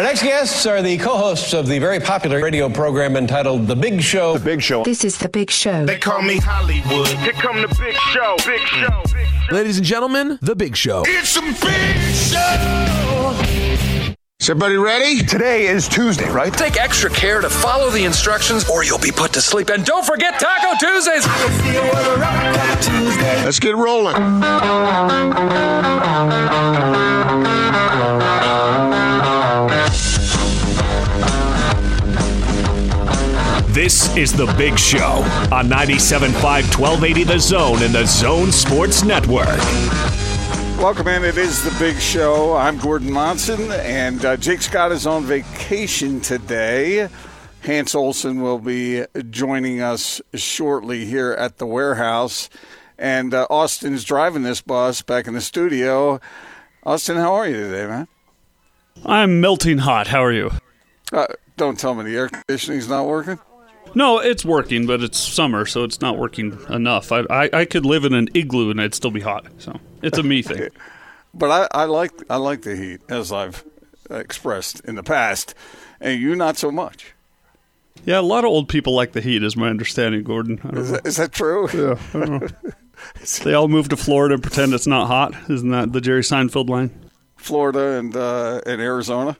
Our next guests are the co-hosts of the very popular radio program entitled The Big Show. The Big Show. This is The Big Show. They call me Hollywood. Here come the big show. Big show. Big show. Ladies and gentlemen, The Big Show. It's a big show. Is everybody ready? Today is Tuesday, right? Take extra care to follow the instructions or you'll be put to sleep. And don't forget Taco Tuesdays. Let's get rolling. This is The Big Show on 97.5 1280 The Zone and The Zone Sports Network. Welcome in. It is the big show. I'm Gordon Monson, and uh, Jake Scott is on vacation today. Hans Olsen will be joining us shortly here at the warehouse. And uh, Austin's driving this bus back in the studio. Austin, how are you today, man? I'm melting hot. How are you? Uh, don't tell me the air conditioning's not working. No, it's working, but it's summer, so it's not working enough. I, I, I could live in an igloo and I'd still be hot. So it's a me thing. But I, I like I like the heat, as I've expressed in the past, and you not so much. Yeah, a lot of old people like the heat, is my understanding, Gordon. Is that, is that true? Yeah, I don't know. they all move to Florida and pretend it's not hot. Isn't that the Jerry Seinfeld line? Florida and uh, and Arizona.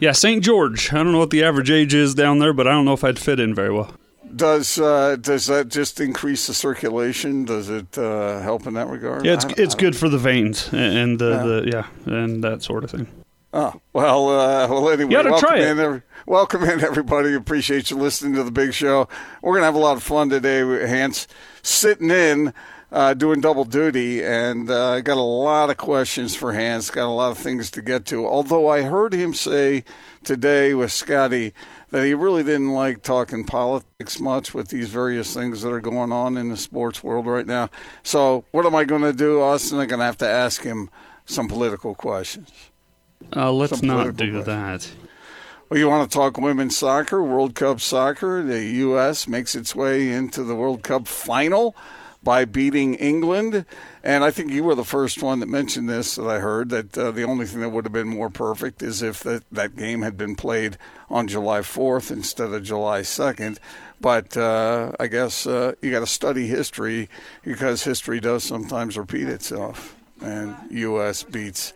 Yeah, St. George. I don't know what the average age is down there, but I don't know if I'd fit in very well. Does uh, does that just increase the circulation? Does it uh, help in that regard? Yeah, it's I- it's I good for the veins and, the, the yeah and that sort of thing. Oh well, uh, well anyway. Welcome try it. in, every, welcome in, everybody. Appreciate you listening to the big show. We're gonna have a lot of fun today. Hans sitting in, uh, doing double duty, and uh, I got a lot of questions for Hans. Got a lot of things to get to. Although I heard him say today with Scotty that he really didn't like talking politics much with these various things that are going on in the sports world right now. So what am I going to do, Austin? I'm going to have to ask him some political questions. Uh, let's not do question. that. Well, you want to talk women's soccer, World Cup soccer? The U.S. makes its way into the World Cup final by beating England. And I think you were the first one that mentioned this that I heard that uh, the only thing that would have been more perfect is if that, that game had been played on July 4th instead of July 2nd. But uh, I guess uh, you got to study history because history does sometimes repeat itself. And U.S. beats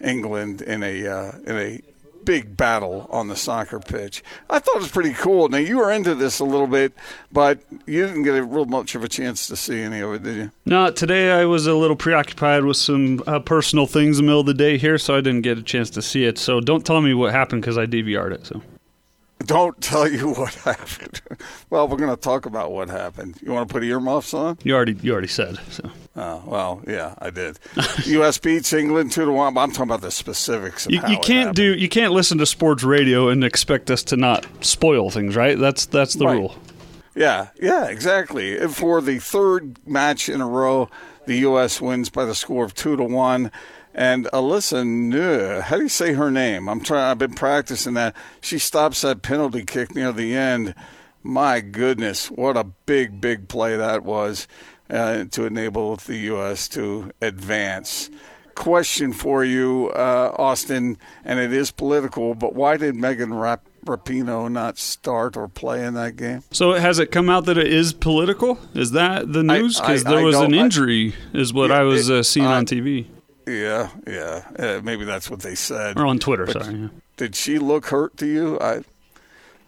England in a uh, in a big battle on the soccer pitch. I thought it was pretty cool. Now you were into this a little bit, but you didn't get a real much of a chance to see any of it, did you? No, today I was a little preoccupied with some uh, personal things in the middle of the day here, so I didn't get a chance to see it. So don't tell me what happened because I DVR'd it. So Don't tell you what happened. well, we're going to talk about what happened. You want to put earmuffs on? you already you already said. So Oh, well, yeah, I did. U.S. beats England two to one. But I'm talking about the specifics. Of you, how you can't do you can't listen to sports radio and expect us to not spoil things, right? That's that's the Right. rule. Yeah, yeah, exactly. And For the third match in a row, the U.S. wins by the score of two to one. And Alyssa, Nuh, how do you say her name? I'm trying. I've been practicing that. She stops that penalty kick near the end. My goodness, what a big, big play that was uh, to enable the U.S. to advance. Question for you, uh, Austin, and it is political, but why did Megan Rap- Rapinoe not start or play in that game? So has it come out that it is political? Is that the news? Because there I was an don't- I- injury, is what Yeah, I was it- uh, seeing on TV Yeah, yeah. Uh, maybe that's what they said. or on Twitter. But sorry. yeah. Did she look hurt to you? I,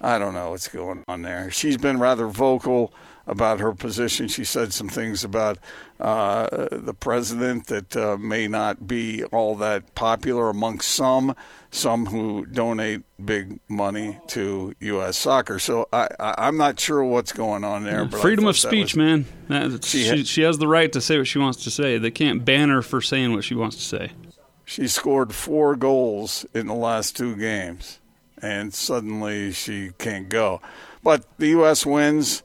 I don't know what's going on there. She's been rather vocal about her position. She said some things about uh, the president that uh, may not be all that popular amongst some, some who donate big money to U.S. soccer. So I, I, I'm not sure what's going on there. But Freedom of speech, was- man. That- She she, she has the right to say what she wants to say. They can't ban her for saying what she wants to say. She scored four goals in the last two games, and suddenly she can't go. But the U.S. wins,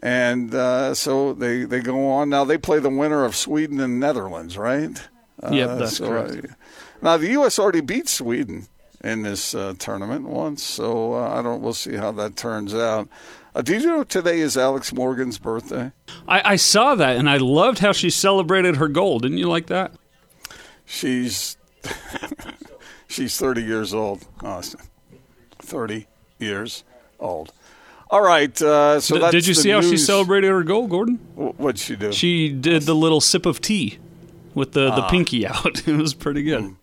and uh, so they, they go on. Now they play the winner of Sweden and Netherlands, right? Yep, Uh, that's so, correct. uh, now the U.S. already beat Sweden in this uh, tournament once, so uh, I don't. We'll see how that turns out. Uh, did you know today is Alex Morgan's birthday? I, I saw that and I loved how she celebrated her goal. Didn't you like that? She's she's 30 years old, Austin. 30 years old. All right. Uh, so that's Did you see how she celebrated her goal, Gordon? Wh- What'd she do? She did the little sip of tea with the, Ah. the pinky out. It was pretty good.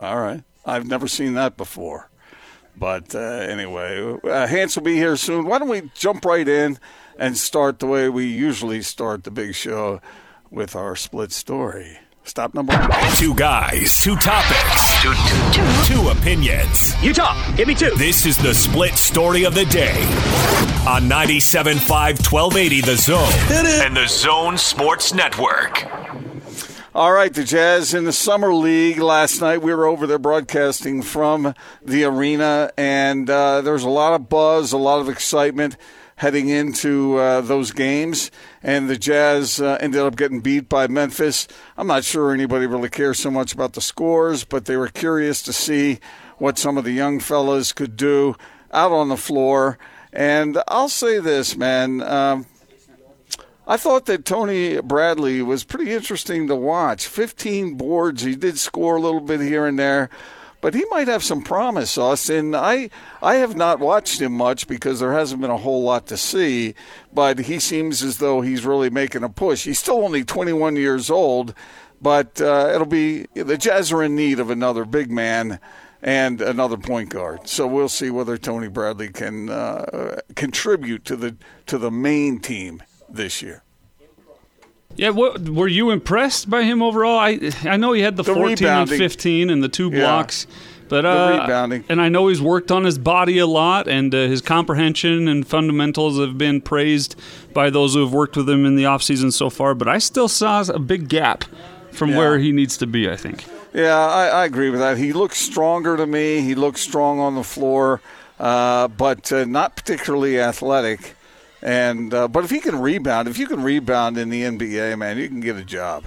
All right. I've never seen that before. But uh, anyway, uh, Hans will be here soon. Why don't we jump right in and start the way we usually start the big show with our split story? Stop number one. Two guys, two topics, two, two, two opinions. You talk. Give me two. This is the split story of the day on 97.5 1280 The Zone and the Zone Sports Network. All right, the Jazz in the Summer League last night. We were over there broadcasting from the arena, and uh, there was a lot of buzz, a lot of excitement heading into uh, those games. And the Jazz uh, ended up getting beat by Memphis. I'm not sure anybody really cares so much about the scores, but they were curious to see what some of the young fellas could do out on the floor. And I'll say this, man. Um, I thought that Tony Bradley was pretty interesting to watch. 15 boards. He did score a little bit here and there, but he might have some promise, Austin. I I have not watched him much because there hasn't been a whole lot to see, but he seems as though he's really making a push. He's still only 21 years old, but uh, it'll be the Jazz are in need of another big man and another point guard. So we'll see whether Tony Bradley can uh, contribute to the to the main team this year. Yeah, what, were you impressed by him overall? I I know he had the, The 14 rebounding. and 15 and the two Yeah. blocks, but uh, rebounding. and I know he's worked on his body a lot, and uh, his comprehension and fundamentals have been praised by those who have worked with him in the offseason so far. But I still saw a big gap from Yeah. where he needs to be. I think. Yeah, I, I agree with that. He looks stronger to me. He looks strong on the floor, uh, but uh, not particularly athletic. And uh, but if he can rebound, if you can rebound in the NBA, man, you can get a job,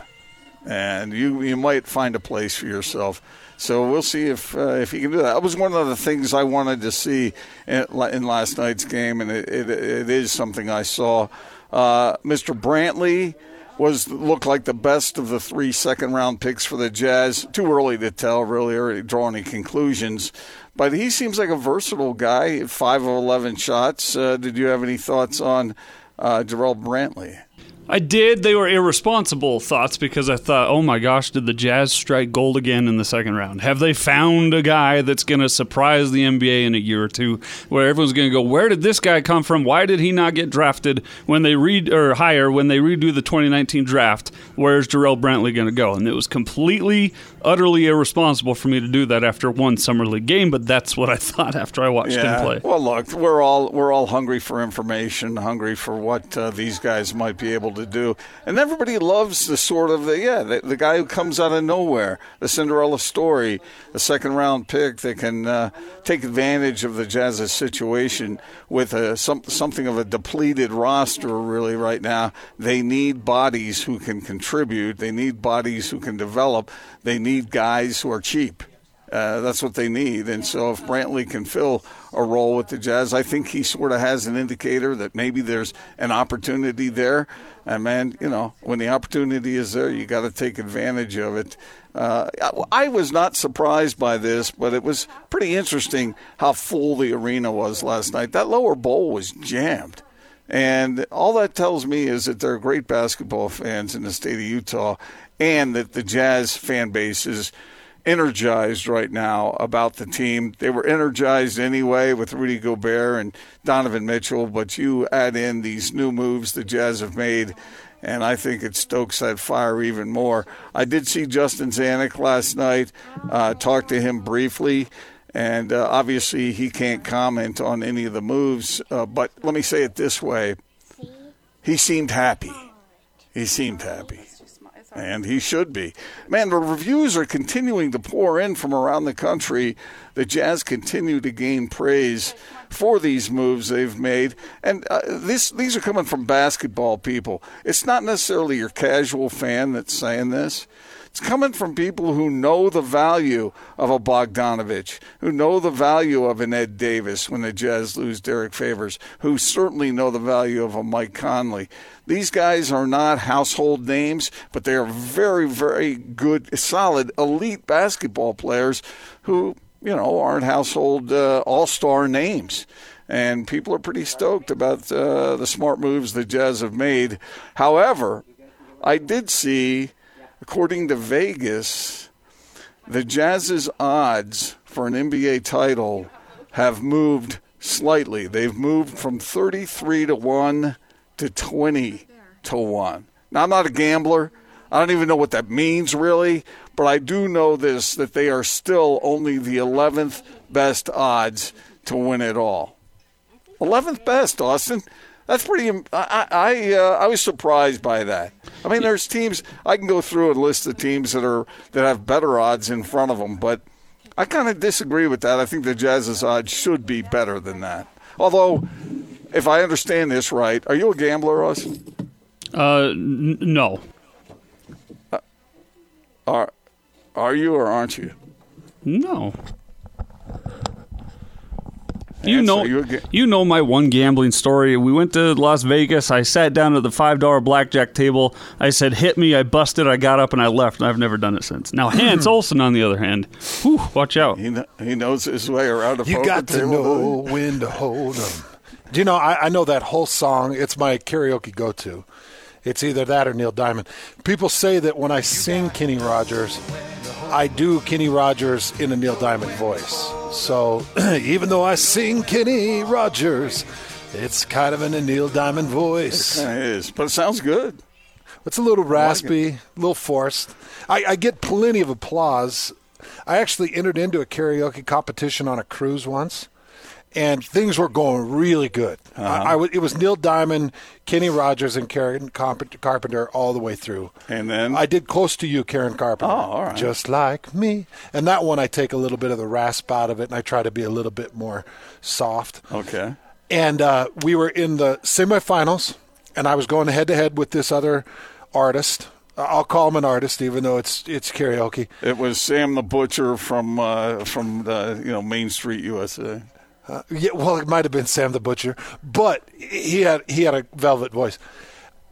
and you you might find a place for yourself. So we'll see if uh, if he can do that. That was one of the things I wanted to see in, in last night's game, and it, it, it is something I saw. Uh, Mr. Brantley was looked like the best of the three second round picks for the Jazz. Too early to tell, really, or draw any conclusions. But he seems like a versatile guy. Five of eleven shots. Uh, did you have any thoughts on uh, Jarrell Brantley? I did. They were irresponsible thoughts because I thought, oh my gosh, did the Jazz strike gold again in the second round? Have they found a guy that's going to surprise the NBA in a year or two where everyone's going to go, where did this guy come from? Why did he not get drafted when they read or higher when they redo the 2019 draft? Where's Jarrell Brantley going to go? And it was completely, utterly irresponsible for me to do that after one summer league game, but that's what I thought after I watched him play. Well, look, we're all we're all hungry for information, hungry for what uh, these guys might be able to do, and everybody loves the sort of the yeah the, the guy who comes out of nowhere, the Cinderella story, the second round pick that can uh, take advantage of the Jazz's situation with a, some, something of a depleted roster really right now. They need bodies who can contribute. They need bodies who can develop. They need guys who are cheap. Uh, that's what they need. And so if Brantley can fill a role with the Jazz, I think he sort of has an indicator that maybe there's an opportunity there. And man, you know, when the opportunity is there, you got to take advantage of it. Uh, I, I was not surprised by this, but it was pretty interesting how full the arena was last night. That lower bowl was jammed. And all that tells me is that there are great basketball fans in the state of Utah and that the Jazz fan base is energized right now about the team. They were energized anyway with Rudy Gobert and Donovan Mitchell, but you add in these new moves the Jazz have made, and I think it stokes that fire even more. I did see Justin Zanik last night, uh, talk to him briefly. And uh, obviously, he can't comment on any of the moves. Uh, but let me say it this way he seemed happy. He seemed happy. And he should be. Man, the reviews are continuing to pour in from around the country. The Jazz continue to gain praise for these moves they've made. And uh, this, these are coming from basketball people. It's not necessarily your casual fan that's saying this. It's coming from people who know the value of a Bogdanovich, who know the value of an Ed Davis when the Jazz lose Derrick Favors, who certainly know the value of a Mike Conley. These guys are not household names, but they are very, very good, solid, elite basketball players who you know, aren't household uh, all star names. And people are pretty stoked about uh, the smart moves the Jazz have made. However, I did see, according to Vegas, the Jazz's odds for an NBA title have moved slightly. They've moved from 33 to 1 to 20 to 1. Now, I'm not a gambler. I don't even know what that means really, but I do know this that they are still only the 11th best odds to win it all. 11th best, Austin. That's pretty. I I, uh, I was surprised by that. I mean, there's teams I can go through and list the teams that are that have better odds in front of them, but I kind of disagree with that. I think the Jazz's odds should be better than that. Although, if I understand this right, are you a gambler, Austin? Uh, n- no. Are are you or aren't you? No. You Answer, know, you a ga- you know my one gambling story. We went to Las Vegas. I sat down at the five dollar blackjack table. I said, "Hit me!" I busted. I got up and I left. And I've never done it since. Now Hans Olsen, on the other hand, whew, watch out. He kn- he knows his way around a You poker got to table. know when to hold 'em. Do you know? I, I know that whole song. It's my karaoke go-to. It's either that or Neil Diamond. People say that when I sing Kenny Rogers, I do Kenny Rogers in a Neil Diamond voice. So even though I sing Kenny Rogers, it's kind of in a Neil Diamond voice. Kinda is, but it sounds good. It's a little raspy, a little forced. I, I get plenty of applause. I actually entered into a karaoke competition on a cruise once, and things were going really good. I, I w- it was Neil Diamond, Kenny Rogers, and Karen Carpenter, Carpenter all the way through. And then? I did close to you, Karen Carpenter. Oh, all right. Just like me. And that one, I take a little bit of the rasp out of it, and I try to be a little bit more soft. Okay. And uh, we were in the semifinals, and I was going head to head with this other artist. I'll call him an artist, even though it's it's karaoke. It was Sam the Butcher from uh, from the you know Main Street USA. Uh, yeah, well, it might have been Sam the Butcher, but he had he had a velvet voice.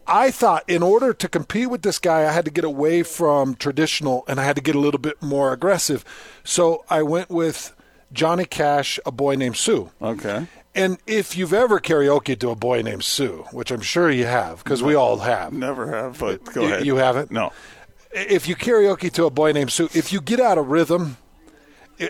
I thought in order to compete with this guy, I had to get away from traditional and I had to get a little bit more aggressive. So I went with Johnny Cash, a boy named Sue. Okay. And if you've ever karaoke to a boy named Sue, which I'm sure you have, because we all have, Never have, but go You- ahead. you haven't? No. if you karaoke to a boy named Sue, if you get out of rhythm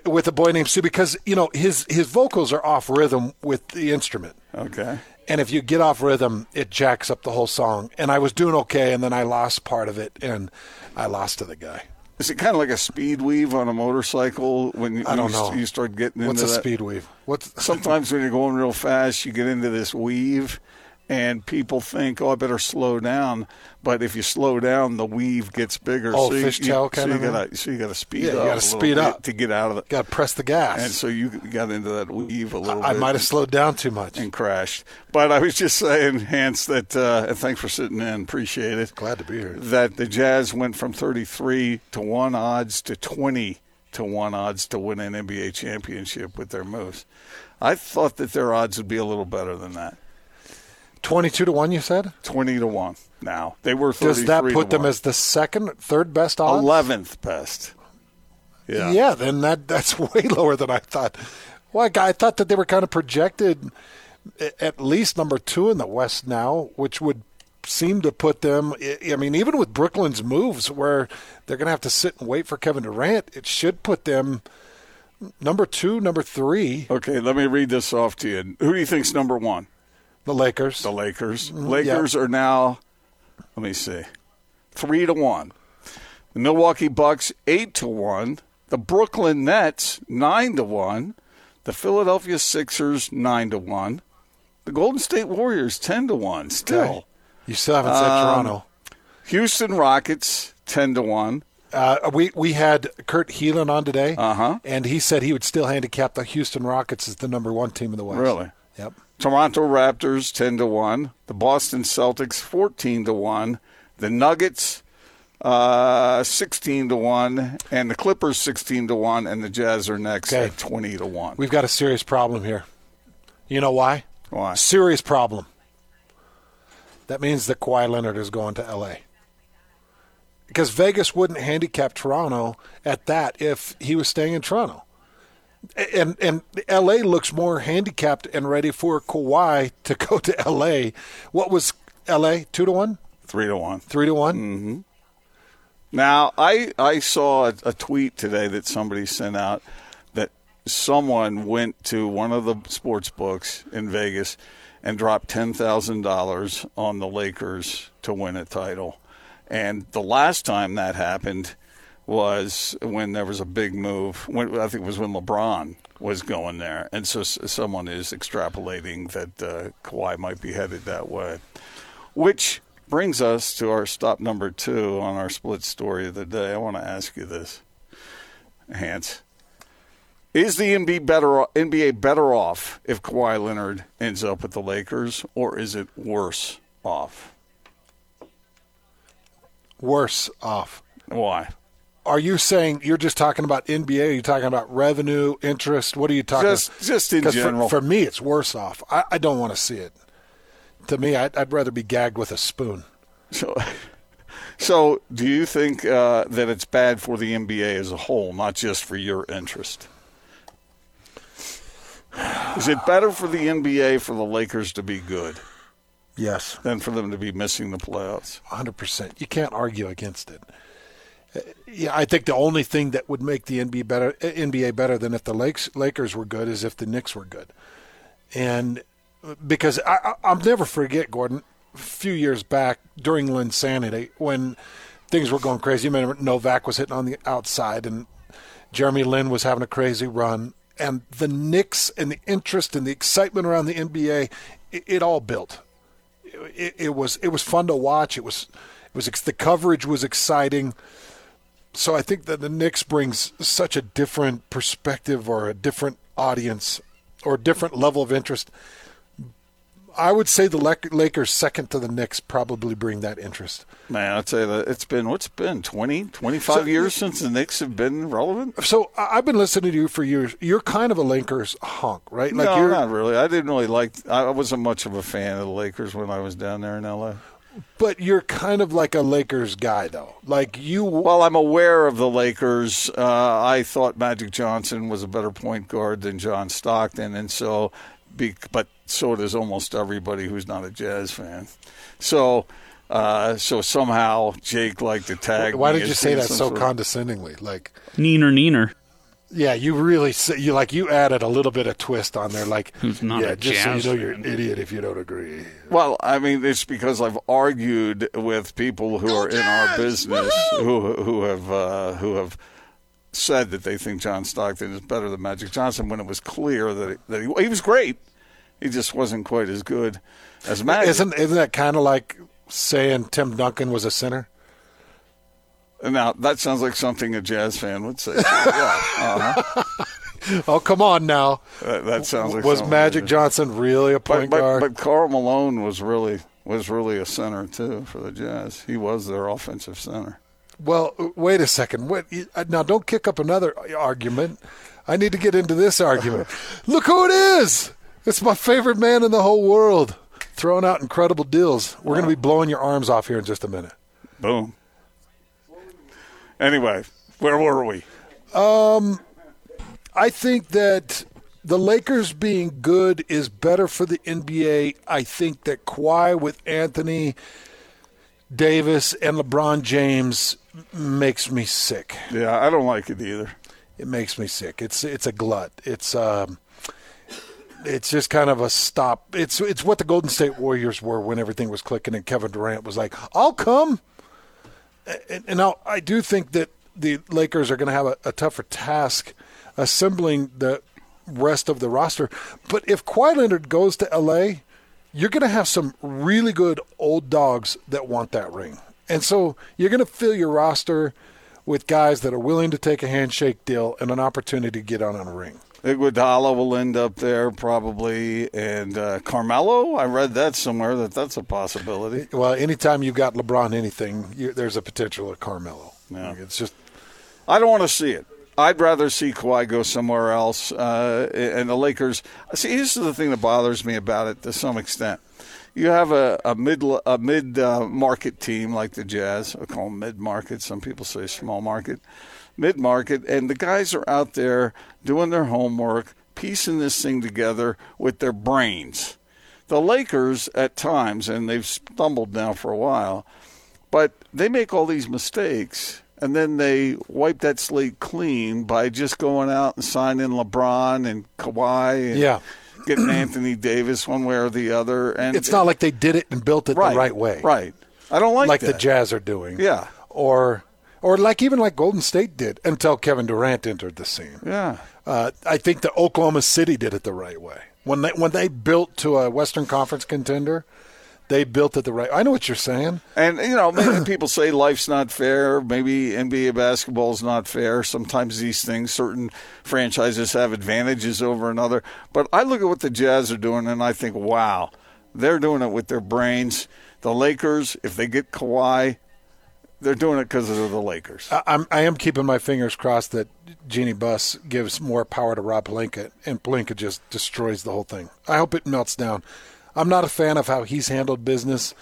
with a boy named Sue, because you know his his vocals are off rhythm with the instrument, Okay. and if you get off rhythm, it jacks up the whole song. And I was doing okay, and then I lost part of it, and I lost to the guy. Is it kind of like a speed weave on a motorcycle when you, I don't you, know. you start getting into What's a that? speed weave? What's Sometimes when you're going real fast, you get into this weave, and people think, "Oh, I better slow down." But if you slow down, the weave gets bigger. Oh, so you, fishtail you, kind so of you gotta, so you got to speed Yeah, you up. gotta speed up. to get out of it. got to press the gas? And so you got into that weave a little bit. I might have slowed down too much. and crashed. But I was just saying, Hans, that uh, and thanks for sitting in. Appreciate it. Glad to be here. That the Jazz went from 33 to one odds to 20 to one odds to win an NBA championship with their moves. I thought that their odds would be a little better than that. Twenty-two to one, you said. 20 to one. Now they were 33 Does that put them one. as the second, third best odds? 11th best? Yeah. Yeah, then that that's way lower than I thought. Well, I thought that they were kind of projected at least number two in the West now, which would seem to put them. I- I mean, even with Brooklyn's moves, where they're going to have to sit and wait for Kevin Durant, it should put them number two, number three. Okay, let me read this off to you. Who do you think's number one? The Lakers. The Lakers. Mm-hmm. Lakers are now, let me see, three to one. The Milwaukee Bucks eight to one. The Brooklyn Nets nine to one. The Philadelphia Sixers nine to one. The Golden State Warriors ten to one. Still. You still haven't said Um, Toronto. Houston Rockets ten to one. Uh, we we had Kurt Helin on today, Uh-huh. and he said he would still handicap the Houston Rockets as the number one team in the West. Really? Yep. Toronto Raptors 10 to 1, the Boston Celtics 14 to 1, the Nuggets uh, 16 to 1, and the Clippers 16 to 1, and the Jazz are next Okay. at 20 to 1. We've got a serious problem here. You know why? Why? Serious problem. That means that Kawhi Leonard is going to L.A. Because Vegas wouldn't handicap Toronto at that if he was staying in Toronto. And and L.A. looks more handicapped and ready for Kawhi to go to L.A. What was L.A. two to one, Three to one. three to one? Mm-hmm. Now, I I saw a, a tweet today that somebody sent out that someone went to one of the sports books in Vegas and dropped ten thousand dollars on the Lakers to win a title. And the last time that happened was when there was a big move. When, I think it was when LeBron was going there, and so s- someone is extrapolating that uh, Kawhi might be headed that way. Which brings us to our stop number two on our split story of the day. I want to ask you this, Hans. Is the NBA better, NBA better off if Kawhi Leonard ends up with the Lakers, or is it worse off? Worse off. Why? Are you saying you're just talking about NBA? Are you talking about revenue, interest? What are you talking? About? Just- just in 'Cause for- general. For, me, it's worse off. I, I don't want to see it. To me, I'd, I'd rather be gagged with a spoon. So, so do you think uh, that it's bad for the NBA as a whole, not just for your interest? Is it better for the NBA for the Lakers to be good Yes, than for them to be missing the playoffs? 100%. You can't argue against it. Yeah, I think the only thing that would make the NBA better, NBA better than if the Lakes, Lakers were good is if the Knicks were good. And because I, I, I'll never forget, Gordon, a few years back during Linsanity when things were going crazy. You remember Novak was hitting on the outside and Jeremy Lin was having a crazy run. And the Knicks and the interest and the excitement around the NBA, it, it all built it, it was it was fun to watch. It was it was the coverage was exciting. So I think that the Knicks brings such a different perspective or a different audience or a different level of interest. I would say the Lakers second to the Knicks probably bring that interest. Man, I'd say that it's been, what's been, 20, 25 So- years since the Knicks have been relevant? So I- I've been listening to you for years. You're kind of a Lakers honk, right? no, you're not really. I didn't really like, I wasn't much of a fan of the Lakers when I was down there in L.A. but you're kind of like a Lakers guy though. Like you Well, I'm aware of the Lakers. Uh, I thought Magic Johnson was a better point guard than John Stockton, and so, be, but so does almost everybody who's not a Jazz fan. So, uh, so somehow Jake liked to tag. Why me did you say that so sort of- condescendingly? Like Neener, neener. Yeah, you really you like you added a little bit of twist on there, like Who's not yeah, a just jazz so you know you're an idiot if you don't agree. Well, I mean, it's because I've argued with people who are in our business who who have uh, who have said that they think John Stockton is better than Magic Johnson when it was clear that it, that he, he was great. He just wasn't quite as good as Magic. Isn't isn't that kind of like saying Tim Duncan was a sinner? Now that sounds like something a jazz fan would say. yeah, uh-huh. Oh, come on now. that, that sounds like was Magic Johnson really a But, point but, guard? but Karl Malone was really was really a center too for the Jazz. He was their offensive center. well, wait a second. What uh, now? Don't kick up another argument. I need to get into this argument. Look who it is! It's my favorite man in the whole world, throwing out incredible deals. We're going to be blowing your arms off here in just a minute. Boom. Anyway, where were we? I think that the Lakers being good is better for the NBA. I think that Kawhi with Anthony Davis and LeBron James makes me sick. Yeah, I don't like it either. It makes me sick. It's it's a glut. It's um it's just kind of a stop. It's it's what the Golden State Warriors were when everything was clicking and Kevin Durant was like, "I'll come." And, and now I do think that the Lakers are going to have a, a tougher task assembling the rest of the roster. But if Kawhi Leonard goes to LA, you're going to have some really good old dogs that want that ring. And so you're going to fill your roster with guys that are willing to take a handshake deal and an opportunity to get on a ring. Iguodala will end up there probably, and uh, Carmelo. I read that somewhere that that's a possibility. Well, anytime you've got LeBron anything, you, there's a potential of Carmelo. Yeah. It's just I don't want to see it. I'd rather see Kawhi go somewhere else. Uh, and the Lakers. See, this is the thing that bothers me about it to some extent. You have a, a mid a mid uh, market team like the Jazz. I call them mid market. Some people say small market, mid market, and the guys are out there doing their homework, piecing this thing together with their brains. The Lakers, at times, and they've stumbled now for a while, but they make all these mistakes, and then they wipe that slate clean by just going out and signing LeBron and Kawhi and Yeah. getting Anthony Davis one way or the other. And It's not like they did it and built it right, the right way. Right. I don't like, Like the. Jazz are doing. Yeah. Or or like even like Golden State did until Kevin Durant entered the scene. Yeah. Uh, I think the Oklahoma City did it the right way. When they when they built to a Western Conference contender, they built it the right. I know what you're saying. And you know, maybe people say life's not fair. Maybe NBA basketball is not fair. Sometimes these things, certain franchises have advantages over another. But I look at what the Jazz are doing, and I think, wow, they're doing it with their brains. The Lakers, if they get Kawhi, they're doing it because of the Lakers. I, I'm I am keeping my fingers crossed that Jeanie Buss gives more power to Rob Pelinka and Pelinka just destroys the whole thing. I hope it melts down. I'm not a fan of how he's handled business.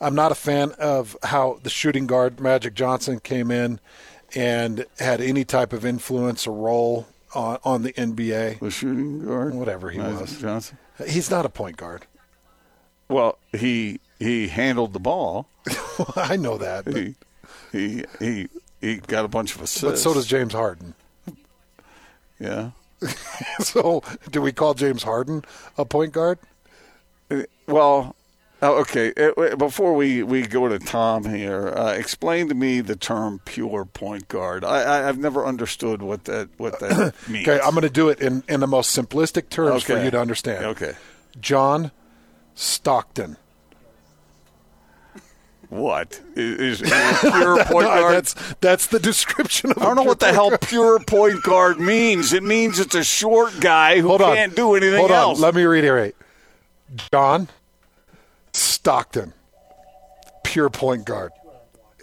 I'm not a fan of how the shooting guard Magic Johnson came in and had any type of influence or role on, on the NBA. The shooting guard, Whatever he Magic was. Johnson. He's not a point guard. Well, he he handled the ball. I know that. But, He he he he got a bunch of assists. but so does James Harden. yeah. So do we call James Harden a point guard? Well, oh, okay. Uh, Before we, we go to Tom here, uh, explain to me the term "pure point guard." I, I I've never understood what that what that means. Okay, I'm going to do it in, in the most simplistic terms for you to understand. Okay. John Stockton. What is, is pure point No, guard? that's that's the description of. I don't know what the hell pure point guard means. It means it's a short guy who Hold on. can't do anything Hold else. on. Let me reiterate. John Stockton, pure point guard.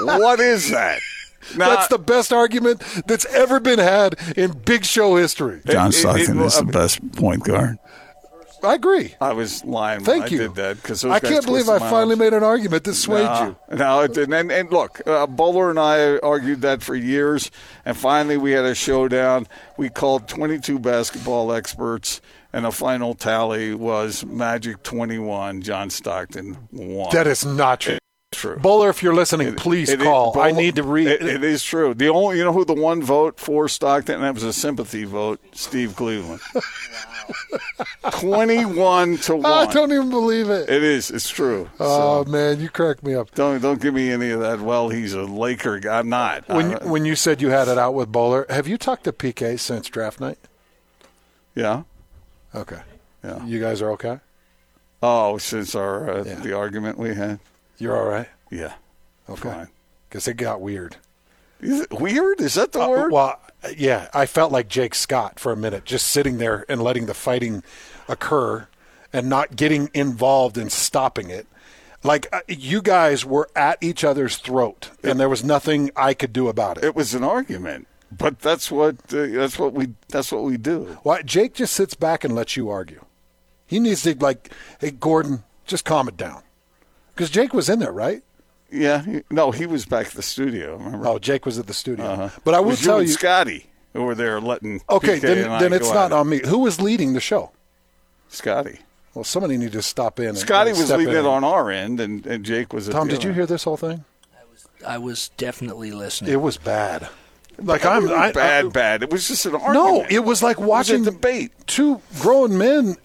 what is that? Now, That's the best argument that's ever been had in Big Show history. John Stockton is the best point guard. I agree. I was lying when Thank I you. did that because I can't believe I finally made an argument that swayed you. No, it didn't. And, and look, uh, Bowler and I argued that for years, and finally we had a showdown. We called 22 basketball experts, and the final tally was Magic 21, John Stockton 1. That is not true. True. Bowler, if you're listening, please It is- call. I Bowler- need to read. It, it is true. The only, you know, who the one vote for Stockton? That was a sympathy vote. Steve Cleveland. Twenty-one to one. I don't even believe it. It is. It's true. Oh man, you cracked me up. Don't don't give me any of that. Well, he's a Laker guy. I'm not. When I- when you said you had it out with Bowler, have you talked to PK since draft night? yeah. Okay. Yeah. You guys are okay. Oh, since our uh, Yeah. the argument we had. You're all right. Yeah. Okay. Because it got weird. Is it weird? Is that the Uh, word? well, yeah, I felt like Jake Scott for a minute, just sitting there and letting the fighting occur and not getting involved in stopping it. Like uh, you guys were at each other's throat, and there was nothing I could do about it. it was an argument, but that's what uh, that's what we that's what we do. Why Jake just sits back and lets you argue. He needs to like, hey Gordon, just calm it down, because Jake was in there, right? Yeah. he- no, he was back at the studio. Remember? Oh, Jake was at the studio. Uh-huh. But I will was tell and you, Scotty, who were there letting. okay, PK then and I then it's not at it. on me. Who was leading the show? Scotty. Well, somebody needed to stop in. and- Scotty and was step leading in. it on our end, and, and Jake was. at Tom, the did you hear this whole thing? I was definitely listening. It was bad. Like It I'm I, bad, I- bad. It was just an argument. No, it was like was a watching debate. Two grown men.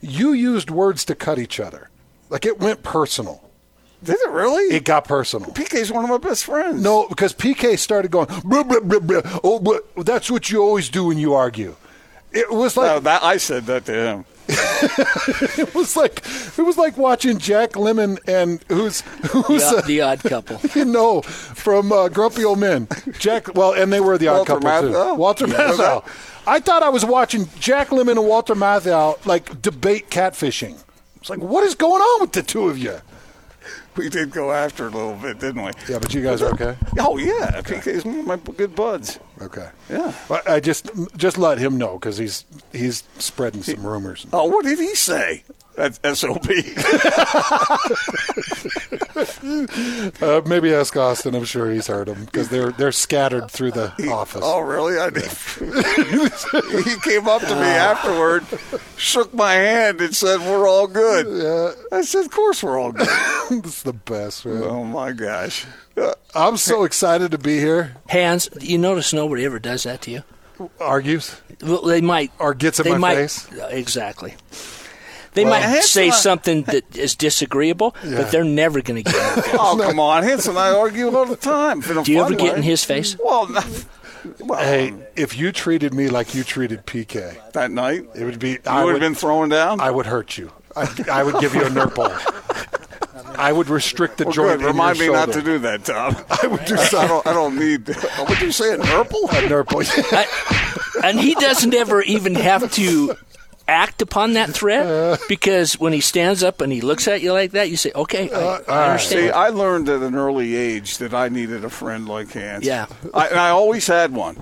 You used words to cut each other. Like it went personal. Did it really? It got personal. PK's one of my best friends. No, because PK started going. Blah, blah, blah, blah. Oh, but that's what you always do when you argue. It was like No, that I said that to him. it was like it was like watching Jack Lemmon and who's who's the, uh, odd, the odd couple. you know from uh, Grumpy Old Men. Jack. Well, and they were the odd couple Matthau? too. Walter Yeah. Matthau. I thought I was watching Jack Lemmon and Walter Matthau like debate catfishing. It's like, what is going on with the two of you? We did go after it a little bit, didn't we? Yeah, but you guys are okay. Oh yeah, PK's one of my good buds. Okay. Yeah. Well, I just just let him know because he's he's spreading some rumors. Oh, what did he say? That's SOB. Uh, maybe ask Austin. I'm sure he's heard them because they're they're scattered through the office. Oh, really? I did. he came up to me afterward, shook my hand, and said, "We're all good." Yeah, I said, "Of course, we're all good." it's the best, man. oh my gosh! Uh, I'm so excited to be here. Hans, you notice nobody ever does that to you? Argues Well, they might. or gets in they my might, face. Exactly. They Well, might Hanson, say I- something that is disagreeable, Yeah. but they're never going to get in your face. Oh, come on, Hanson I argue all the time. in a Do you fun ever get way. in his face? Well, no, well, Hey, if you treated me like you treated PK, that night it would be. you I would would have been thrown down. I would hurt you. I, I would give you a nurple. I would restrict the well, joint. good. in Remind me your not to do that, Tom. I would do I don't. I don't need. What did you say? An purple? A nurple. I- and he doesn't ever even have to act upon that threat because when he stands up and he looks at you like that, you say, "Okay, I, uh, I uh, See. I learned at an early age that I needed a friend like Hans. Yeah. I, and I always had one.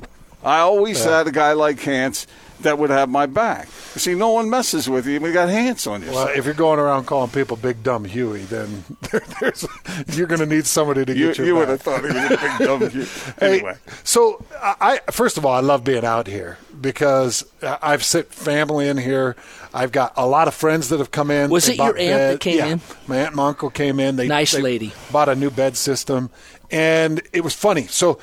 I always had a guy like Hans that would have my back. See, no one messes with you. We got hands on you. Well, if you're going around calling people big dumb Huey, then there, there's, you're going to need somebody to You, get your you would have thought he was a big dumb. kid. Hey, Anyway, so I I- first of all, I love being out here because I've sit family in here. I've got a lot of friends that have come in. Was They it your bought aunt that came yeah, in? My aunt and uncle came in. They Nice they lady. Bought a new bed system, and it was funny. So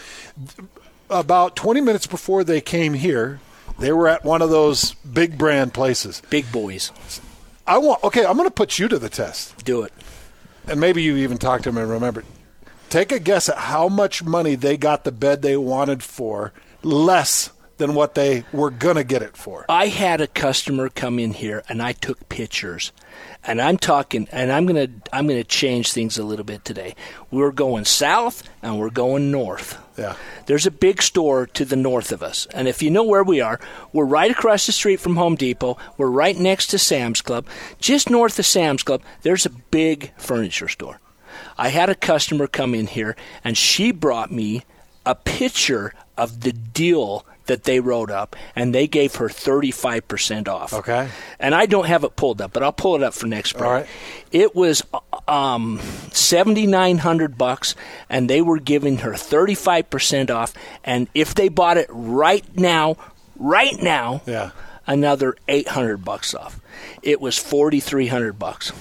about 20 minutes before they came here, they were at one of those big brand places. Big boys, I want. Okay, I'm going to put you to the test. do it. and maybe you even talked to him and remembered. Take a guess at how much money they got the bed they wanted for, less than what they were gonna get it for. I had a customer come in here and I took pictures. And I'm talking and I'm going to I'm going to change things a little bit today. We're going south and we're going north. Yeah. There's a big store to the north of us. And if you know where we are, we're right across the street from Home Depot. We're right next to Sam's Club. Just north of Sam's Club, there's a big furniture store. I had a customer come in here and she brought me a picture of the deal that they wrote up and they gave her 35% off. Okay. And I don't have it pulled up, but I'll pull it up for next break. All right. It was um, 7900 bucks and they were giving her 35% off and if they bought it right now, right now, Yeah. another 800 bucks off. It was 4300 bucks.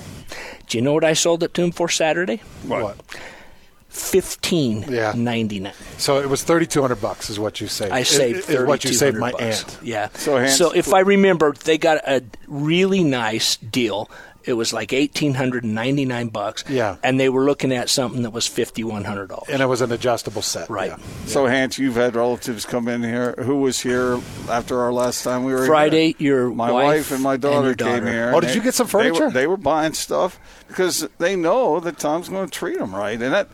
Do you know what I sold it to him for Saturday? What? Fifteen Yeah. ninety nine. So it was thirty two hundred bucks, is what you saved. I saved Is- thirty what you saved my bucks. aunt. Yeah. So, so if I remember, they got a really nice deal. It was like eighteen hundred and ninety nine bucks. Yeah. And they were looking at something that was fifty one hundred dollars. And it was an adjustable set. Right. yeah. so Hans, you've had relatives come in here. Who was here after our last time we were here. Friday, here? your my wife and my and daughter came here. Oh, did they- you get some they were- furniture? They were, buying stuff because they know that Tom's going to treat them right, and that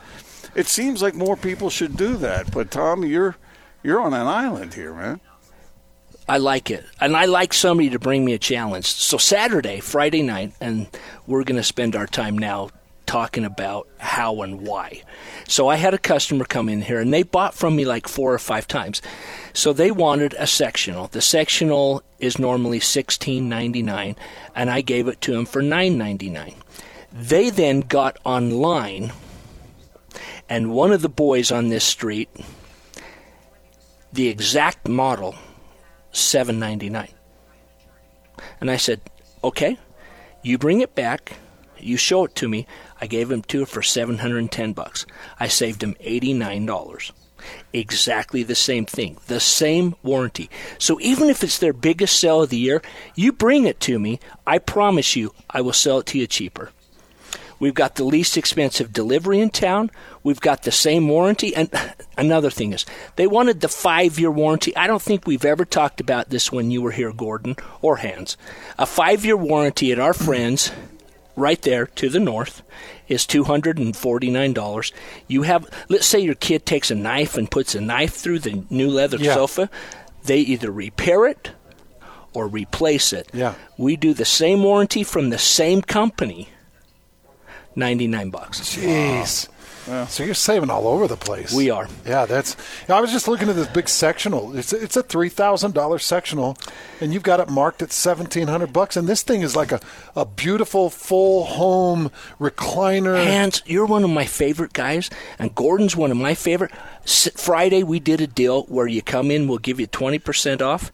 it seems like more people should do that. But Tom, you're you're on an island here, man. I like it. And I like somebody to bring me a challenge. So Saturday, Friday night, and we're going to spend our time now talking about how and why. So I had a customer come in here and they bought from me like four or five times. So they wanted a sectional. The sectional is normally $16.99 and I gave it to them for $9.99. They then got online and one of the boys on this street the exact model 799 and i said okay you bring it back you show it to me. I gave him her for 710 bucks. I saved him $89 exactly the same thing the same warranty. So even if it's their biggest sale of the year you bring it to me i promise you i will sell it to you cheaper We've got the least expensive delivery in town. We've got the same warranty. And another thing is, they wanted the five year warranty. I don't think we've ever talked about this when you were here, Gordon or Hans. A five year warranty at our friends, right there to the north, is $249. You have, let's say your kid takes a knife and puts a knife through the new leather Yeah. sofa. They either repair it or replace it. Yeah. We do the same warranty from the same company. 99 bucks. Jeez. So you're saving all over the place. We are. Yeah, that's. I was just looking at this big sectional. It's it's a three thousand dollar sectional, and you've got it marked at seventeen hundred bucks. And this thing is like a, a beautiful full home recliner. Hans, you're one of my favorite guys, and Gordon's one of my favorite. Friday, we did a deal where you come in, we'll give you 20% off.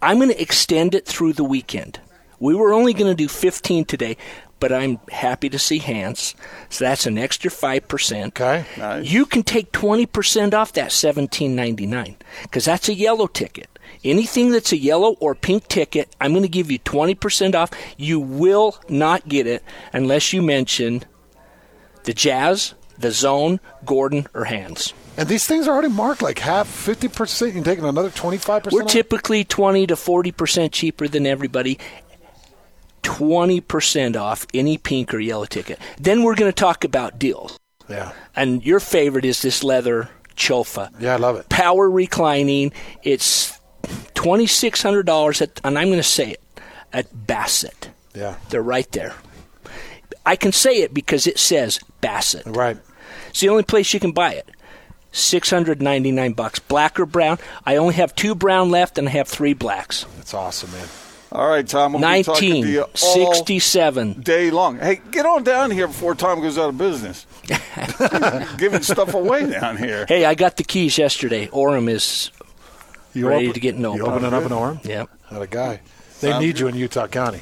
I'm going to extend it through the weekend. We were only going to do 15 today, but I'm happy to see Hans. So that's an extra 5%. Okay. Nice. You can take 20% off that 17.99 because that's a yellow ticket. Anything that's a yellow or pink ticket, I'm going to give you 20% off. You will not get it unless you mention the Jazz, the Zone, Gordon, or Hans. And these things are already marked like half, fifty percent. You're taking another twenty five percent. We're typically 20 to 40% cheaper than everybody. 20% off any pink or yellow ticket. Then we're going to talk about deals. Yeah. And your favorite is this leather chofa. Yeah, I love it. Power reclining. It's $2,600 at, and I'm going to say it, at Bassett. Yeah. They're right there. I can say it because it says Bassett. Right. It's the only place you can buy it. 699 bucks. Black or brown? I only have two brown left and I have three blacks. That's awesome, man. All right, Tom. We'll be talking to 1967. day long. Hey, get on down here before Tom goes out of business. Giving stuff away down here. Hey, I got the keys yesterday. Orem is You ready open- to get an open. You opening up an arm? Yep, Not a guy. They need you in Utah County.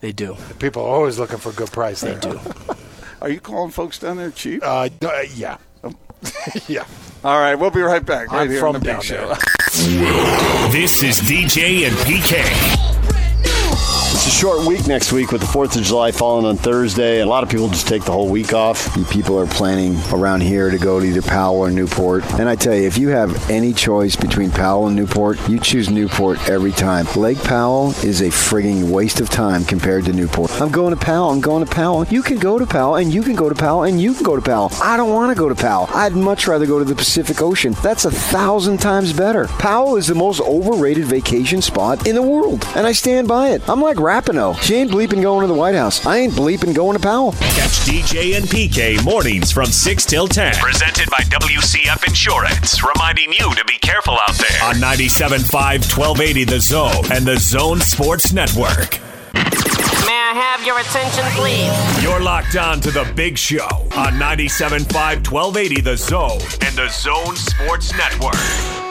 they do. People are always looking for a good price They do. Are you calling folks down there cheap? Uh, uh, yeah. yeah. All right, we'll be right back. Right I'm here from on the down Big Show. there. This is DJ and PK. Short week next week with the 4th of July falling on Thursday. A lot of people just take the whole week off. People are planning around here to go to either Powell or Newport. And I tell you, if you have any choice between Powell and Newport, you choose Newport every time. Lake Powell is a frigging waste of time compared to Newport. I'm going to Powell. I'm going to Powell. You can go to Powell, and you can go to Powell, and you can go to Powell. I don't want to go to Powell. I'd much rather go to the Pacific Ocean. That's a thousand times better. Powell is the most overrated vacation spot in the world, and I stand by it. I'm like Rapinoe. She ain't bleeping going to the White House. I ain't bleeping going to Powell. Catch DJ and PK mornings from 6 till 10. Presented by WCF Insurance. Reminding you to be careful out there. On 97.5 1280 The Zone and The Zone Sports Network. May I have your attention, please? You're locked on to The Big Show on 97.5 1280 The Zone and The Zone Sports Network.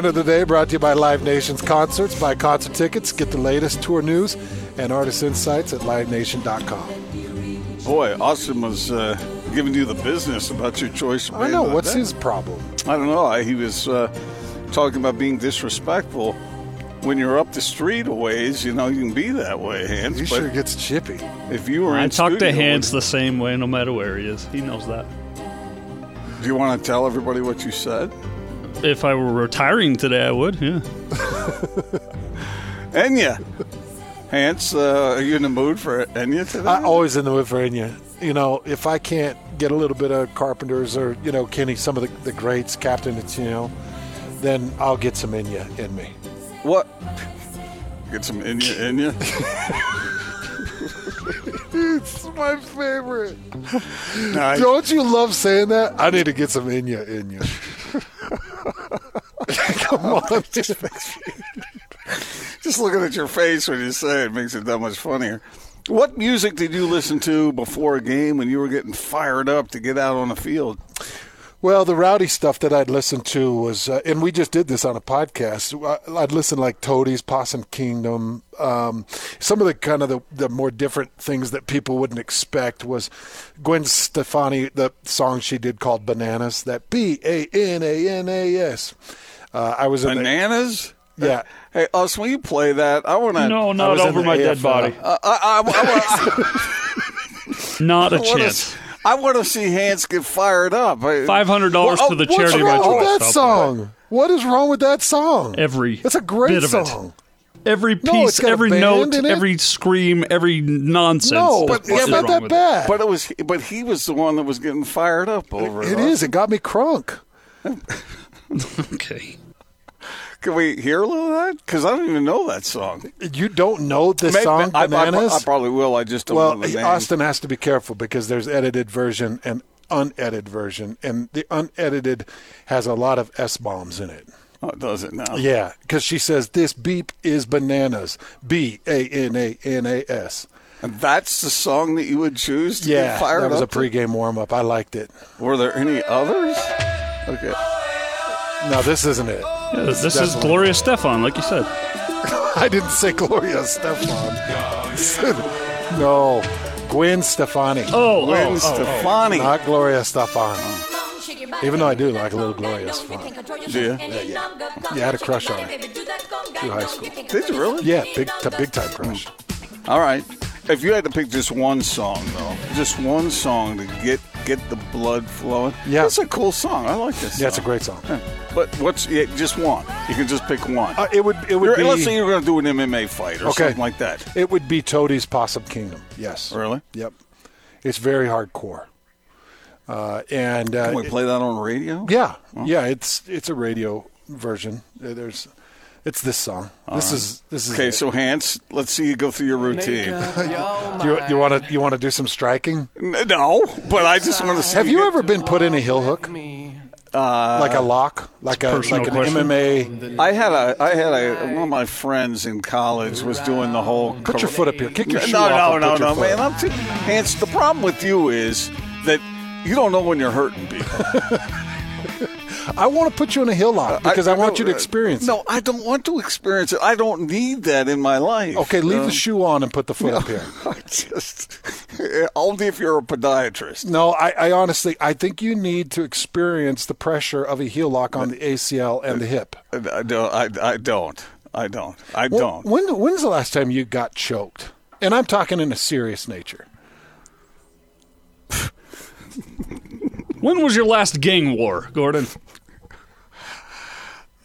Band of the Day brought to you by Live Nations Concerts. Buy concert tickets, get the latest tour news and artist insights at livenation.com. Boy, Austin was uh, giving you the business about your choice. of I band know. of the What's day. his problem? I don't know. I- He was uh, talking about being disrespectful. When you're up the street a ways, you know, you can be that way, Hans. He but sure gets chippy. if you were I in talk to studio, Hans the same way no matter where he is. He knows that. do you want to tell everybody what you said? If I were retiring today, I would. Yeah. Enya. Hans, uh, are you in the mood for Enya today? I'm always in the mood for Enya. You know, if I can't get a little bit of Carpenters or, you know, Kenny, some of the, the greats, Captain it's you know, then I'll get some Enya in me. What? Get some Enya, Enya. It's my favorite. Nice. Don't you love saying that? I need to get some Enya in you. Come on. Just looking at your face when you say it makes it that much funnier. What music did you listen to before a game when you were getting fired up to get out on the field? Well, the rowdy stuff that I'd listen to was, uh, and we just did this on a podcast. Uh, I'd listen like Toadies, Possum Kingdom. Um, some of the kind of the, the more different things that people wouldn't expect was Gwen Stefani, the song she did called Bananas, that B A N A N A S. Uh, I was in the, Bananas? yeah. Hey, us, when you play that, I want to. No, not over the my dead body. Uh, I, I, Not a I, wanna, chance. I want to see Hans get fired up. Five hundred dollars Well, to the what's charity What's of my wrong choice. with that I'll- song? What is wrong with that song? Every It's a great bit of it. song. Every piece, it's got a every note, every scream, every nonsense. No, but is it's not wrong that with it. But it was, but he was the one that was getting fired up over it. It is. It got me crunk. Okay. Can we hear a little of that? Because I don't even know that song. You don't know this Maybe- song, I, I- Bananas? I probably will. I just don't well, know the name. Austin has to be careful because there's edited version and unedited version, and the unedited has a lot of s bombs in it. Oh, does it now? Yeah, because she says this beep is bananas. B A N A N A S. And that's the song that you would choose to Yeah, get fired up. that was a up to? pregame warm up. I liked it. Were there any others? Okay. No, this isn't it. Yeah, this is Gloria Stefan, like you said. I didn't say Gloria Stefan. no, Gwen Stefani. Oh, oh, Gwen oh, oh, Stefani. Not Gloria Stefan. Even though I do like a little Gloria Stefan. Do you? Yeah, yeah. Yeah, I had a crush on her through high school. Did you really? Yeah, big, t- big time crush. All right. If you had to pick just one song, though, just one song to get get the blood flowing, Yeah. that's a cool song. I like this. Yeah, it's a great song. But what's yeah, just one? You can just pick one. Uh, it would, it would You're- let's say you're going to do an MMA fight or Okay. something like that. it would be Toadie's Possum Kingdom. Yes. Really? Yep. It's very hardcore. Uh, and uh, Can we play that on radio? Yeah, yeah. It's it's a radio version. There's, it's this song. this is this is Okay, it. so Hans, let's see you go through your routine. you you want to you want to do some striking? No, but I just want to see. Have you ever been put in a heel hook? Uh, like a lock, like a personal like an question. MMA. I had a, I had a, one of my friends in college was doing the whole. Put your foot up here. Kick your no, shoe no, off. no, and no, put no, man. I'm too. Hans, the problem with you is that you don't know when you're hurting people. I want to put you in a heel lock because I, want you to uh, experience. No, I don't want to experience it. I don't need that in my life. Okay, leave Uh, the shoe on and put the foot up here. I just only if you're a podiatrist. No, I, I honestly, I think you need to experience the pressure of a heel lock on the ACL and the hip. I don't. I, I don't. I don't. I When- don't. When, when's the last time you got choked? And I'm talking in a serious nature. When was your last gang war, Gordon?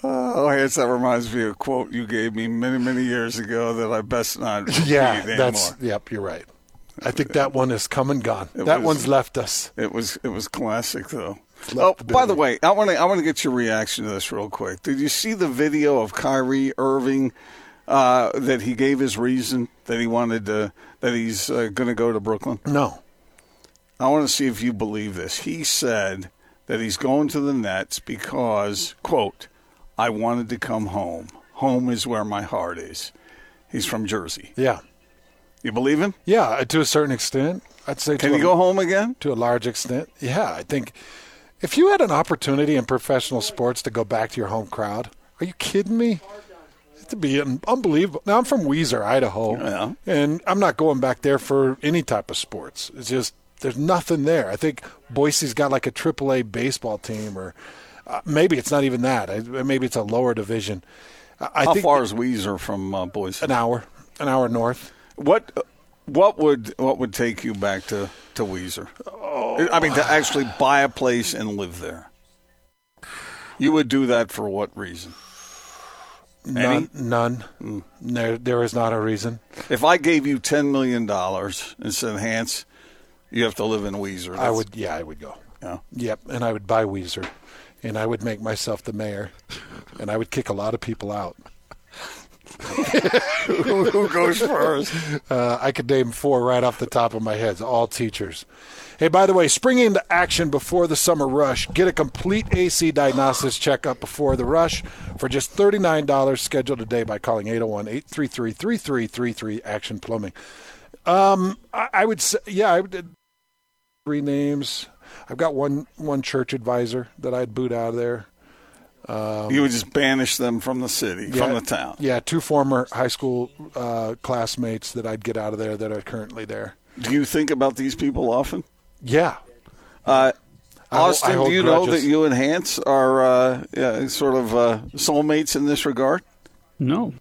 Oh, Hans, that reminds me of a quote you gave me many, many years ago that I best not repeat Yeah, anymore. that's yep. You're right. I think that one is come and gone. It that was- one's left us. It was it was classic though. Oh, the by the way, I want to I want to get your reaction to this real quick. Did you see the video of Kyrie Irving uh, that he gave his reason that he wanted to that he's uh, going to go to Brooklyn? No. I want to see if you believe this. He said that he's going to the Nets because quote I wanted to come home. Home is where my heart is. He's from Jersey. Yeah. You believe him? Yeah, uh, to a certain extent, I'd say. Can to he a, go home again? To a large extent, yeah. I think if you had an opportunity in professional sports to go back to your home crowd, are you kidding me? It'd be unbelievable. Now I'm from Weiser, Idaho, Yeah. and I'm not going back there for any type of sports. It's just there's nothing there. I think Boise's got like a AAA baseball team, or uh, maybe it's not even that. I, maybe it's a lower division. I, How think far is Weiser from uh, Boise? an hour, an hour north. What what would what would take you back to to Weiser? I mean, to actually buy a place and live there. You would do that for what reason? None. None. There, there is not a reason. If I gave you ten million dollars and said, "Hans, you have to live in Weiser," I would. Yeah, I would go. Yeah. Yep, and I would buy Weiser, and I would make myself the mayor, and I would kick a lot of people out. who, who goes first? Uh, I could name four right off the top of my head, all teachers. Hey, by the way, spring into action before the summer rush. Get a complete AC diagnosis checkup before the rush for just $39 scheduled today by calling 801 833 3333 Action Plumbing. Um, I, I would say, yeah, I would. Three names. I've got one one church advisor that I'd boot out of there. you would just banish them from the city, from the town. Yeah, two former high school uh, classmates that I'd get out of there that are currently there. Do you think about these people often? Yeah. Uh, I hol- Austin, I hold do you know that you and Hans are uh, yeah, sort of uh, soulmates in this regard? No.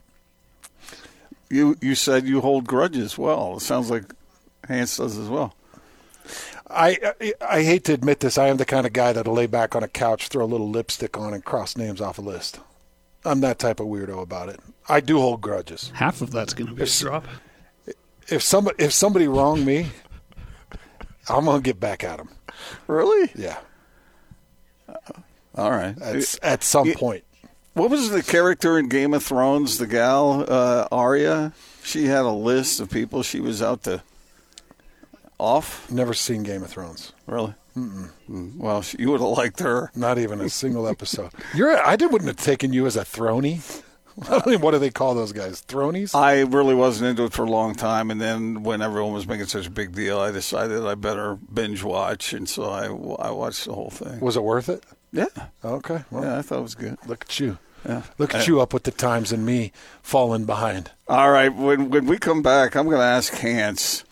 You you said you hold grudges. Well, it sounds like Hans does as well. I, I I hate to admit this. I am the kind of guy that'll lay back on a couch, throw a little lipstick on, and cross names off a list. I'm that type of weirdo about it. I do hold grudges. Half of that's going to be a If- drop. If somebody if somebody wronged me, I'm gonna get back at them. Really? Yeah, All right. at, at some Yeah. point. What was the character in Game of Thrones? The gal uh, Arya. She had a list of people she was out to off. Never seen Game of Thrones. Really? Mm. Well, she, you would have liked her. Not even a single episode. You're I did, wouldn't have taken you as a throny. I don't even, what do they call those guys? Thronies? I really wasn't into it for a long time, and then when everyone was making such a big deal, I decided I better binge watch, and so I, I watched the whole thing. Was it worth it? Yeah, Okay. Well, yeah, I thought it was good. look at you. Yeah. Look at you up with the times and me falling behind. All right, when when we come back, I'm going to ask Hans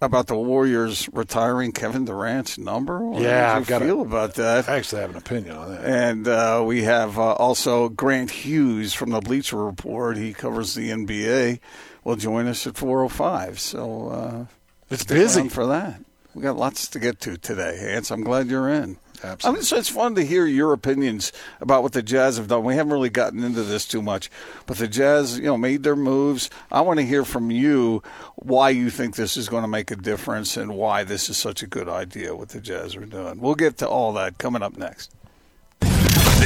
about the Warriors retiring Kevin Durant's number. What Yeah, I've got a- feel about that? I actually have an opinion on that. And uh, we have uh, also Grant Hughes from the Bleacher Report. He covers the NBA. Will join us at 4:05. So uh, It's busy. for that. We got lots to get to today, Hans. I'm glad you're in. Absolutely. I mean, so it's fun to hear your opinions about what the Jazz have done. We haven't really gotten into this too much, but the Jazz, you know, made their moves. I want to hear from you why you think this is going to make a difference and why this is such a good idea what the Jazz are doing. We'll get to all that coming up next.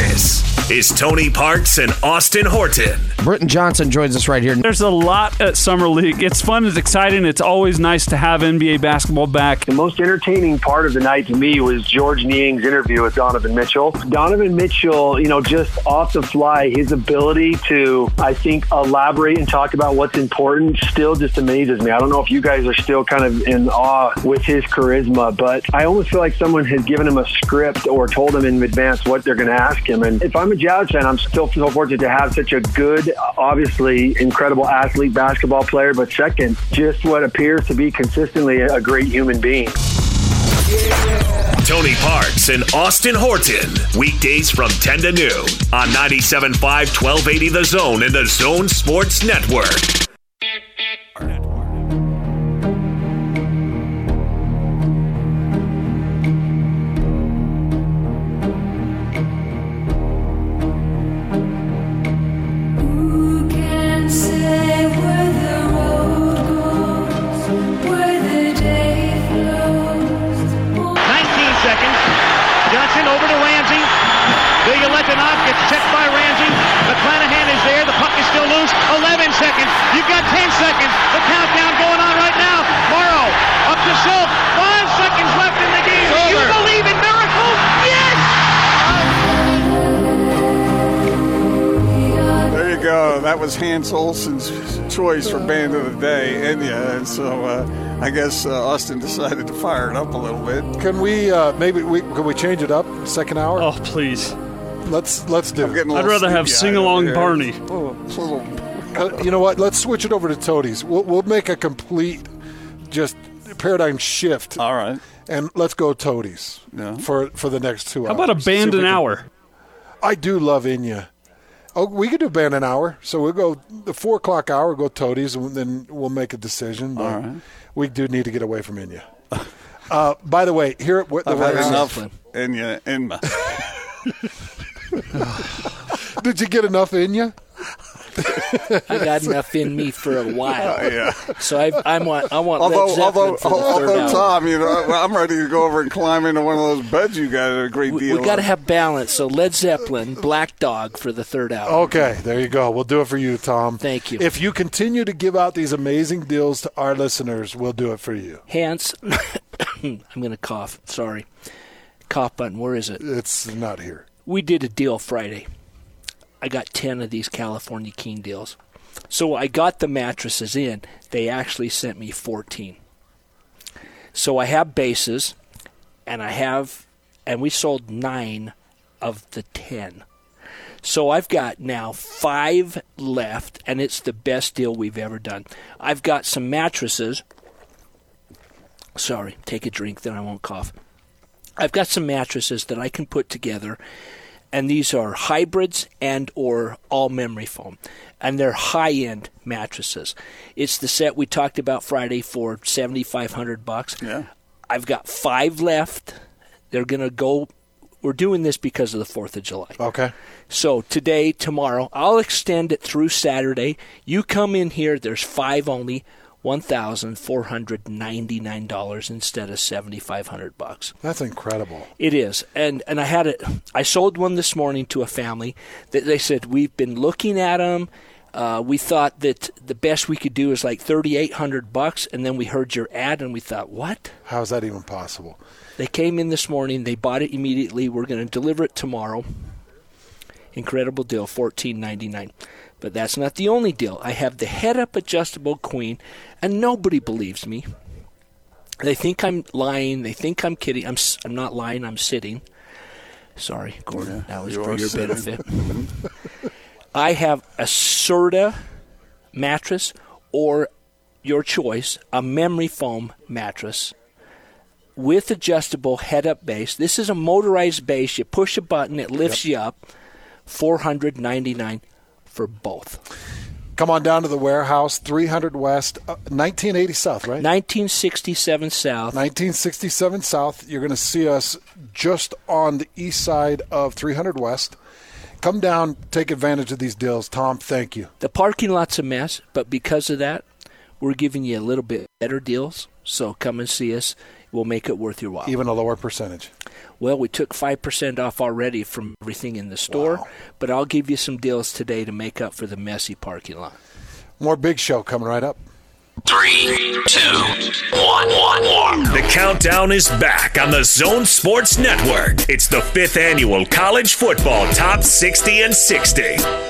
This is Tony Parks and Austin Horton. Britton Johnson joins us right here. There's a lot at Summer League. It's fun, it's exciting. It's always nice to have NBA basketball back. The most entertaining part of the night to me was Georges Niang's interview with Donovan Mitchell. Donovan Mitchell, you know, just off the fly, his ability to, I think, elaborate and talk about what's important still just amazes me. I don't know if you guys are still kind of in awe with his charisma, but I almost feel like someone has given him a script or told him in advance what they're going to ask him. And if I'm a Jazz fan, I'm still so fortunate to have such a good, obviously incredible athlete, basketball player, but second, just what appears to be consistently a great human being. Tony Parks and Austin Horton. Weekdays from 10 to noon on 97.5 1280 The Zone and The Zone Sports Network. That was Hans Olsen's choice for band of the day, Enya. And so uh, I guess uh, Austin decided to fire it up a little bit. Can we uh, maybe we can we change it up second hour? Oh, please. Let's let's do. I'm getting a I'd rather have sing along over Barney. here. Little- little- Uh, you know what? Let's switch it over to Toadies. We'll, we'll make a complete just paradigm shift. All right. And let's go Toadies Yeah. for for the next two How hours. How about a band See an can- hour? I do love Enya. Oh, we could do band an hour. So we'll go the four o'clock hour. Go Toadies, and then we'll make a decision. But All right. we do need to get away from Enya. uh, by the way, here at what the I've had enough Enya in my. Did you get enough Enya? I got enough in me for a while. Oh, yeah. So I, I want, I want Although, Led although, for the third although, hour. Tom, you know, I'm ready to go over and climb into one of those beds you got a great we, deal. we got to have balance. So Led Zeppelin, Black Dog for the third hour. Okay, there you go. We'll do it for you, Tom. Thank you. If you continue to give out these amazing deals to our listeners, we'll do it for you. Hans, I'm going to cough. Sorry. Cough button. Where is it? It's not here. We did a deal Friday. I got 10 of these California King deals. So I got the mattresses in. They actually sent me 14. So I have bases, and I have, and we sold nine of the 10. So I've got now five left, and it's the best deal we've ever done. I've got some mattresses. Sorry, take a drink, then I won't cough. I've got some mattresses that I can put together, and these are hybrids and or all memory foam, and they're high-end mattresses. It's the set we talked about Friday for seventy-five hundred bucks. Yeah. I've got five left. They're gonna go we're doing this because of the Fourth of July. Okay. So today, tomorrow, I'll extend it through Saturday. You come in here. There's five only. One thousand four hundred ninety nine dollars instead of seventy five hundred bucks. That's incredible. It is, and and I had it. I sold one this morning to a family that they said we've been looking at them. Uh, we thought that the best we could do is like thirty eight hundred bucks, and then we heard your ad, and we thought, what? How is that even possible? They came in this morning. They bought it immediately. We're going to deliver it tomorrow. Incredible deal, fourteen ninety nine. But that's not the only deal. I have the head-up adjustable queen, and nobody believes me. They think I'm lying. They think I'm kidding. I'm I'm not lying. I'm sitting. Sorry, Gordon. that was for your sitting. benefit. I have a Serta mattress or your choice, a memory foam mattress with adjustable head up base. This is a motorized base. You push a button, it lifts you up. 499 for both. Come on down to the warehouse, 300 West, uh, 1980 South, right? 1967 South. 1967 South. You're going to see us just on the east side of 300 West. Come down, take advantage of these deals. Tom, thank you. The parking lot's a mess, but because of that, we're giving you a little bit better deals. So come and see us. We'll make it worth your while. Even a lower percentage. Well, we took 5% off already from everything in the store, but I'll give you some deals today to make up for the messy parking lot. More big show coming right up. Three, two, one, one, one. The countdown is back on the Zone Sports Network. It's the fifth annual College Football Top 60 and 60.